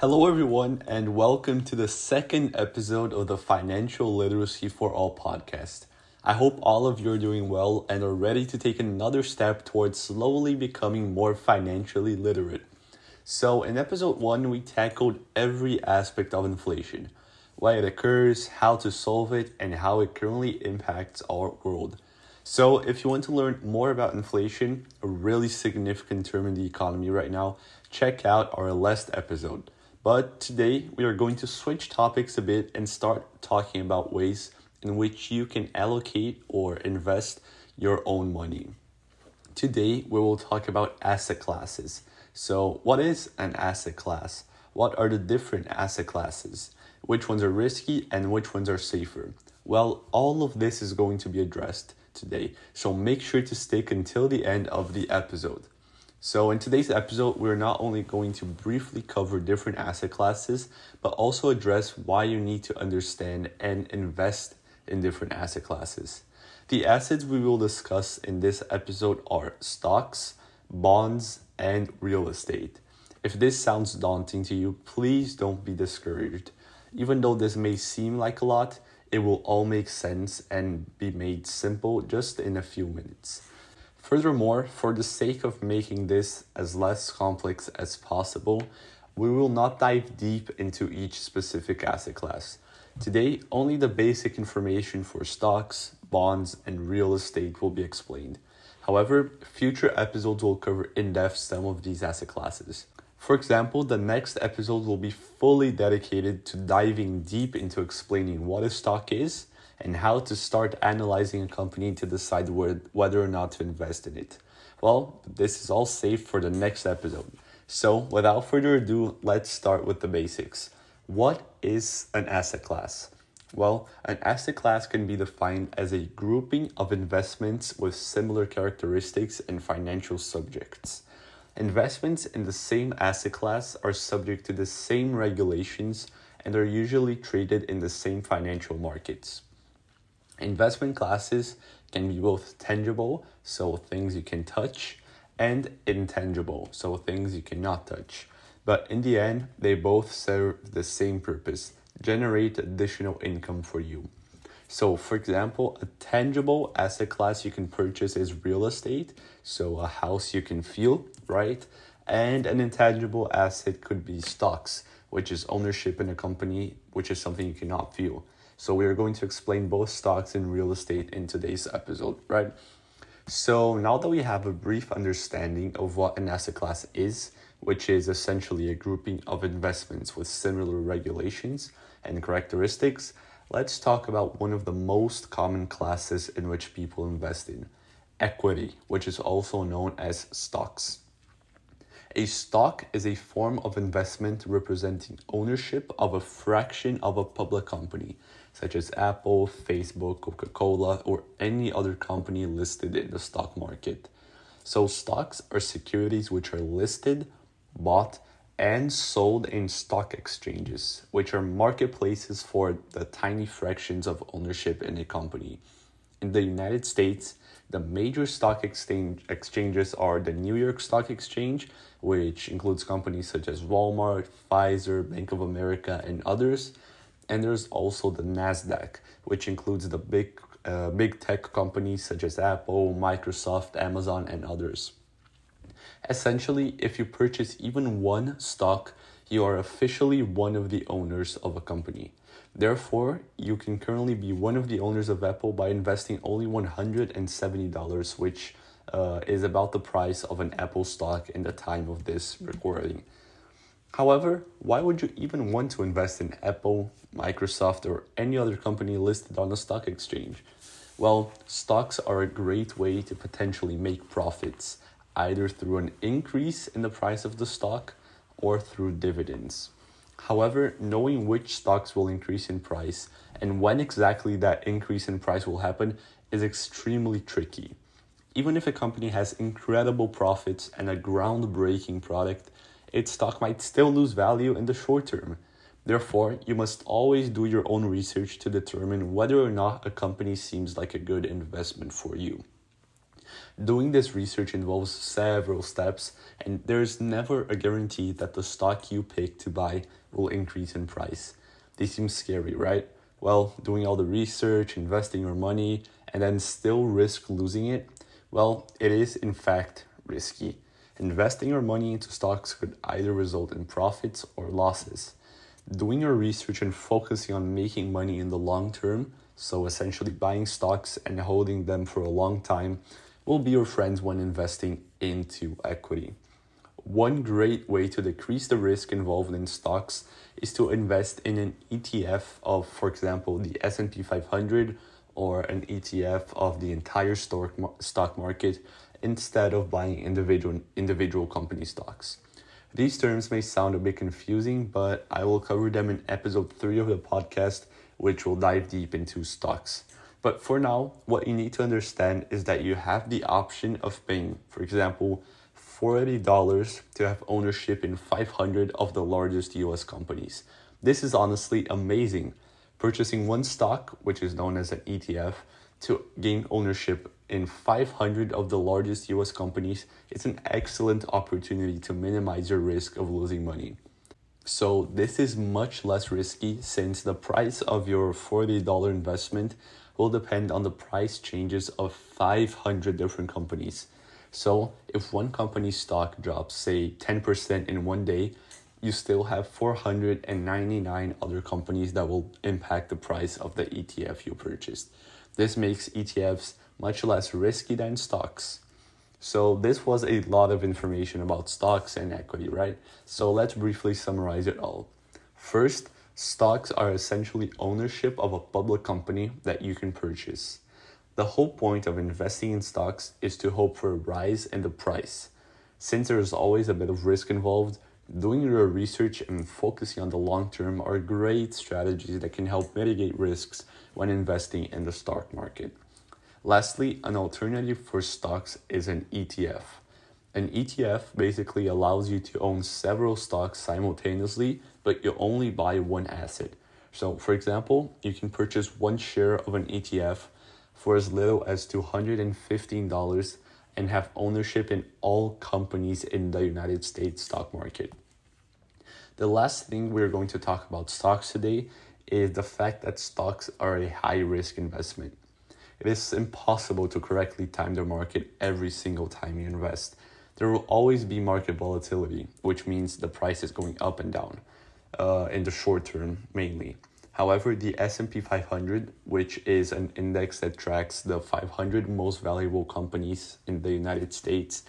Hello, everyone, and welcome to the second episode of the Financial Literacy for All podcast. I hope all of you are doing well and are ready to take another step towards slowly becoming more financially literate. So, in episode one, we tackled every aspect of inflation why it occurs, how to solve it, and how it currently impacts our world. So, if you want to learn more about inflation, a really significant term in the economy right now, check out our last episode. But today, we are going to switch topics a bit and start talking about ways in which you can allocate or invest your own money. Today, we will talk about asset classes. So, what is an asset class? What are the different asset classes? Which ones are risky and which ones are safer? Well, all of this is going to be addressed today, so make sure to stick until the end of the episode. So, in today's episode, we're not only going to briefly cover different asset classes, but also address why you need to understand and invest in different asset classes. The assets we will discuss in this episode are stocks, bonds, and real estate. If this sounds daunting to you, please don't be discouraged. Even though this may seem like a lot, it will all make sense and be made simple just in a few minutes. Furthermore, for the sake of making this as less complex as possible, we will not dive deep into each specific asset class. Today, only the basic information for stocks, bonds, and real estate will be explained. However, future episodes will cover in depth some of these asset classes. For example, the next episode will be fully dedicated to diving deep into explaining what a stock is and how to start analyzing a company to decide whether or not to invest in it. Well, this is all safe for the next episode. So, without further ado, let's start with the basics. What is an asset class? Well, an asset class can be defined as a grouping of investments with similar characteristics and financial subjects. Investments in the same asset class are subject to the same regulations and are usually traded in the same financial markets. Investment classes can be both tangible, so things you can touch, and intangible, so things you cannot touch. But in the end, they both serve the same purpose generate additional income for you. So, for example, a tangible asset class you can purchase is real estate, so a house you can feel, right? And an intangible asset could be stocks, which is ownership in a company, which is something you cannot feel. So we are going to explain both stocks and real estate in today's episode, right? So now that we have a brief understanding of what an asset class is, which is essentially a grouping of investments with similar regulations and characteristics, let's talk about one of the most common classes in which people invest in equity, which is also known as stocks. A stock is a form of investment representing ownership of a fraction of a public company, such as Apple, Facebook, Coca Cola, or any other company listed in the stock market. So, stocks are securities which are listed, bought, and sold in stock exchanges, which are marketplaces for the tiny fractions of ownership in a company. In the United States, the major stock exchange exchanges are the New York Stock Exchange, which includes companies such as Walmart, Pfizer, Bank of America, and others. And there's also the Nasdaq, which includes the big uh, big tech companies such as Apple, Microsoft, Amazon, and others. Essentially, if you purchase even one stock, you are officially one of the owners of a company. Therefore, you can currently be one of the owners of Apple by investing only $170, which uh, is about the price of an Apple stock in the time of this recording. However, why would you even want to invest in Apple, Microsoft, or any other company listed on a stock exchange? Well, stocks are a great way to potentially make profits, either through an increase in the price of the stock or through dividends. However, knowing which stocks will increase in price and when exactly that increase in price will happen is extremely tricky. Even if a company has incredible profits and a groundbreaking product, its stock might still lose value in the short term. Therefore, you must always do your own research to determine whether or not a company seems like a good investment for you. Doing this research involves several steps, and there's never a guarantee that the stock you pick to buy will increase in price. This seems scary, right? Well, doing all the research, investing your money, and then still risk losing it, well, it is in fact risky. Investing your money into stocks could either result in profits or losses. Doing your research and focusing on making money in the long term, so essentially buying stocks and holding them for a long time, will be your friends when investing into equity. One great way to decrease the risk involved in stocks is to invest in an ETF of, for example, the S&P 500 or an ETF of the entire stock stock market instead of buying individual individual company stocks. These terms may sound a bit confusing, but I will cover them in episode 3 of the podcast, which will dive deep into stocks. But for now, what you need to understand is that you have the option of paying, for example, $40 to have ownership in 500 of the largest US companies. This is honestly amazing. Purchasing one stock, which is known as an ETF, to gain ownership in 500 of the largest US companies, it's an excellent opportunity to minimize your risk of losing money. So, this is much less risky since the price of your $40 investment will depend on the price changes of 500 different companies. So, if one company's stock drops, say 10% in one day, you still have 499 other companies that will impact the price of the ETF you purchased. This makes ETFs much less risky than stocks. So, this was a lot of information about stocks and equity, right? So, let's briefly summarize it all. First, stocks are essentially ownership of a public company that you can purchase. The whole point of investing in stocks is to hope for a rise in the price. Since there is always a bit of risk involved, doing your research and focusing on the long term are great strategies that can help mitigate risks when investing in the stock market. Lastly, an alternative for stocks is an ETF. An ETF basically allows you to own several stocks simultaneously, but you only buy one asset. So, for example, you can purchase one share of an ETF for as little as $215 and have ownership in all companies in the United States stock market. The last thing we're going to talk about stocks today is the fact that stocks are a high risk investment. It is impossible to correctly time the market every single time you invest. There will always be market volatility, which means the price is going up and down uh, in the short term mainly. However, the S&P 500, which is an index that tracks the 500 most valuable companies in the United States,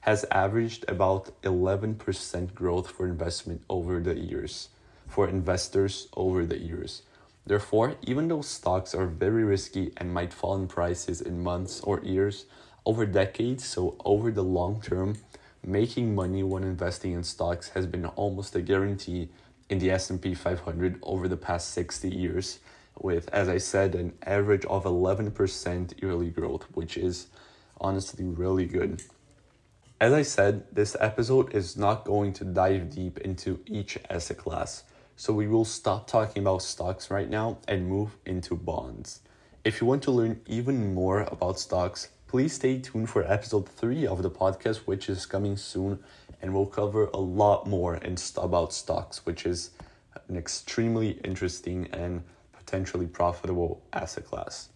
has averaged about 11% growth for investment over the years for investors over the years. Therefore, even though stocks are very risky and might fall in prices in months or years, over decades, so over the long term, making money when investing in stocks has been almost a guarantee in the S&P 500 over the past 60 years with as I said an average of 11% yearly growth, which is honestly really good. As I said, this episode is not going to dive deep into each asset class. So we will stop talking about stocks right now and move into bonds. If you want to learn even more about stocks, please stay tuned for episode 3 of the podcast, which is coming soon, and we'll cover a lot more in about stocks, which is an extremely interesting and potentially profitable asset class.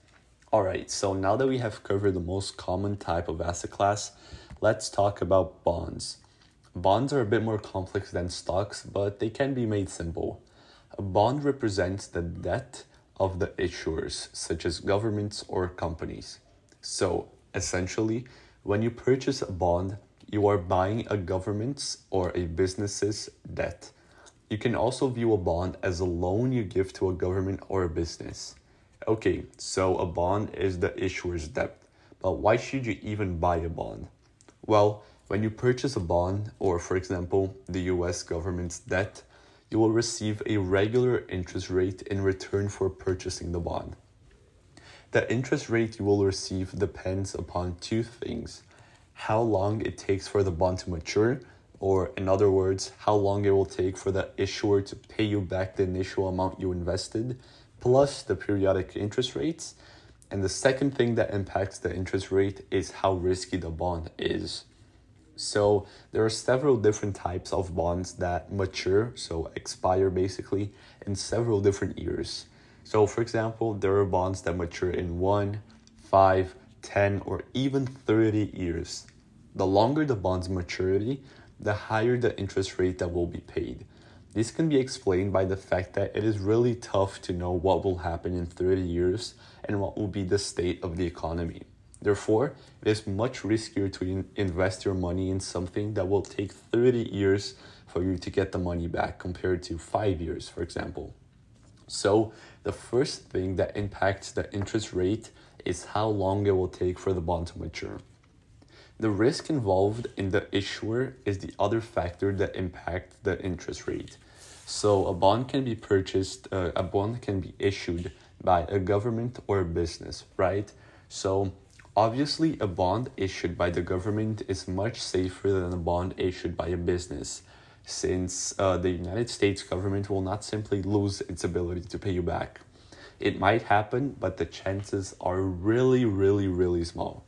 All right, so now that we have covered the most common type of asset class, let's talk about bonds. Bonds are a bit more complex than stocks, but they can be made simple. A bond represents the debt of the issuers, such as governments or companies. So, essentially, when you purchase a bond, you are buying a government's or a business's debt. You can also view a bond as a loan you give to a government or a business. Okay, so a bond is the issuer's debt, but why should you even buy a bond? Well, when you purchase a bond, or for example, the US government's debt, you will receive a regular interest rate in return for purchasing the bond. The interest rate you will receive depends upon two things how long it takes for the bond to mature, or in other words, how long it will take for the issuer to pay you back the initial amount you invested, plus the periodic interest rates, And the second thing that impacts the interest rate is how risky the bond is. So there are several different types of bonds that mature, so expire basically, in several different years. So, for example, there are bonds that mature in one, five, 10, or even 30 years. The longer the bond's maturity, the higher the interest rate that will be paid. This can be explained by the fact that it is really tough to know what will happen in 30 years and what will be the state of the economy. Therefore, it is much riskier to in- invest your money in something that will take 30 years for you to get the money back compared to 5 years, for example. So, the first thing that impacts the interest rate is how long it will take for the bond to mature. The risk involved in the issuer is the other factor that impacts the interest rate. So a bond can be purchased, uh, a bond can be issued by a government or a business, right? So obviously a bond issued by the government is much safer than a bond issued by a business since uh, the United States government will not simply lose its ability to pay you back. It might happen, but the chances are really, really, really small.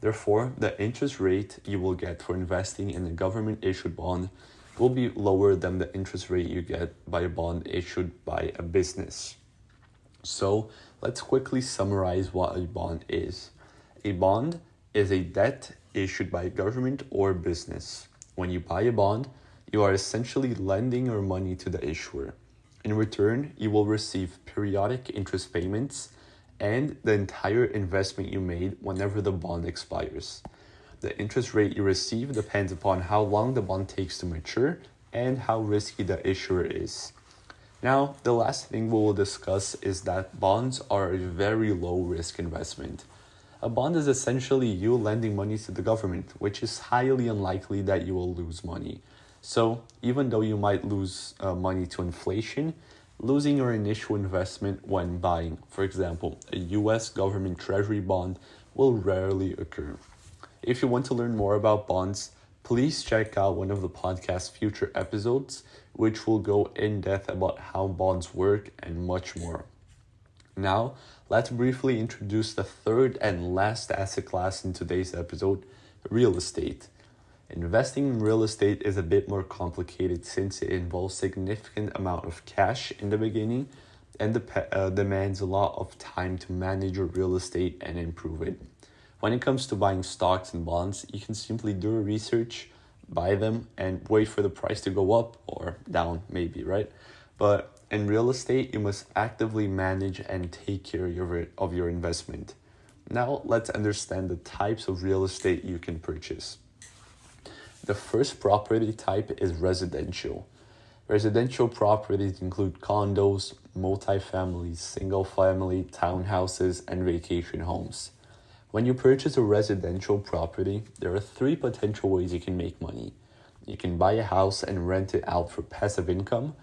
Therefore, the interest rate you will get for investing in a government issued bond will be lower than the interest rate you get by a bond issued by a business. So, let's quickly summarize what a bond is. A bond is a debt issued by government or business. When you buy a bond, you are essentially lending your money to the issuer. In return, you will receive periodic interest payments and the entire investment you made whenever the bond expires. The interest rate you receive depends upon how long the bond takes to mature and how risky the issuer is. Now, the last thing we will discuss is that bonds are a very low risk investment. A bond is essentially you lending money to the government, which is highly unlikely that you will lose money. So, even though you might lose uh, money to inflation, losing your initial investment when buying, for example, a US government treasury bond, will rarely occur. If you want to learn more about bonds, please check out one of the podcast's future episodes, which will go in depth about how bonds work and much more. Now, let's briefly introduce the third and last asset class in today's episode real estate. Investing in real estate is a bit more complicated since it involves significant amount of cash in the beginning and the, uh, demands a lot of time to manage your real estate and improve it. When it comes to buying stocks and bonds, you can simply do research, buy them, and wait for the price to go up or down, maybe, right? But in real estate, you must actively manage and take care of your, investment. Now, let's understand the types of real estate you can purchase. The first property type is residential. Residential properties include condos, multifamily, single family, townhouses, and vacation homes. When you purchase a residential property, there are three potential ways you can make money. You can buy a house and rent it out for passive income.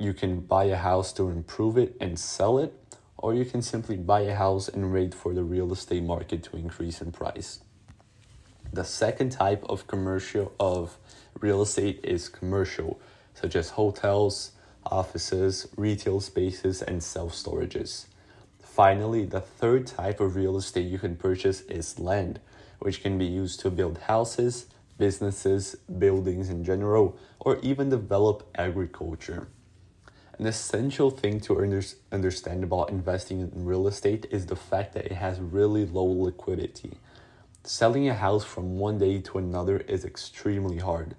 You can buy a house to improve it and sell it, or you can simply buy a house and wait for the real estate market to increase in price. The second type of commercial of real estate is commercial, such as hotels, offices, retail spaces, and self storages. Finally, the third type of real estate you can purchase is land, which can be used to build houses, businesses, buildings in general, or even develop agriculture. An essential thing to understand about investing in real estate is the fact that it has really low liquidity Selling a house from one day to another is extremely hard.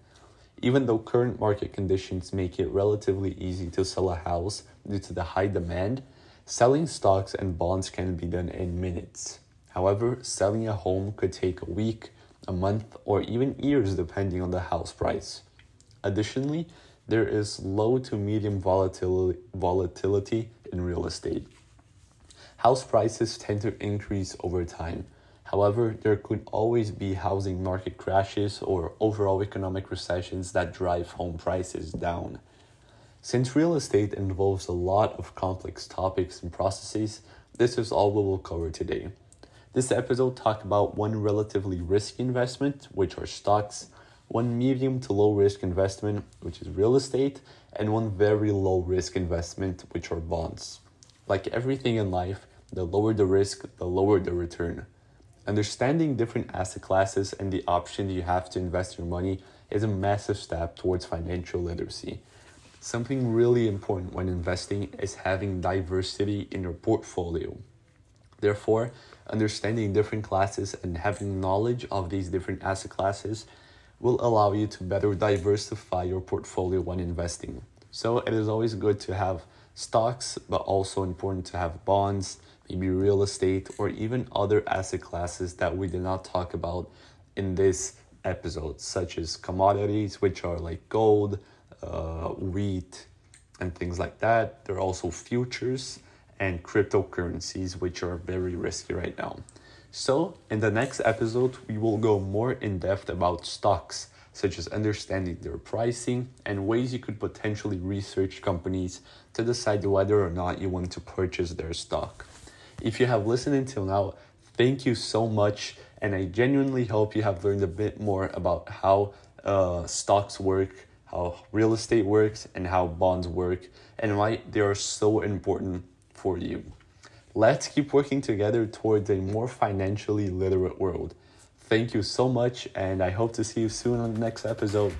Even though current market conditions make it relatively easy to sell a house due to the high demand, selling stocks and bonds can be done in minutes. However, selling a home could take a week, a month, or even years depending on the house price. Additionally, there is low to medium volatility, volatility in real estate. House prices tend to increase over time However, there could always be housing market crashes or overall economic recessions that drive home prices down. Since real estate involves a lot of complex topics and processes, this is all we will cover today. This episode talked about one relatively risky investment, which are stocks, one medium to low risk investment, which is real estate, and one very low risk investment, which are bonds. Like everything in life, The lower the risk, the lower the return. Understanding different asset classes and the options you have to invest your money is a massive step towards financial literacy. Something really important when investing is having diversity in your portfolio. Therefore, understanding different classes and having knowledge of these different asset classes will allow you to better diversify your portfolio when investing. So, it is always good to have stocks, but also important to have bonds, maybe real estate, or even other asset classes that we did not talk about in this episode, such as commodities, which are like gold, uh, wheat, and things like that. There are also futures and cryptocurrencies, which are very risky right now. So, in the next episode, we will go more in depth about stocks, such as understanding their pricing and ways you could potentially research companies to decide whether or not you want to purchase their stock. If you have listened until now, thank you so much, and I genuinely hope you have learned a bit more about how uh, stocks work, how real estate works, and how bonds work, and why they are so important for you. Let's keep working together towards a more financially literate world. Thank you so much, and I hope to see you soon on the next episode.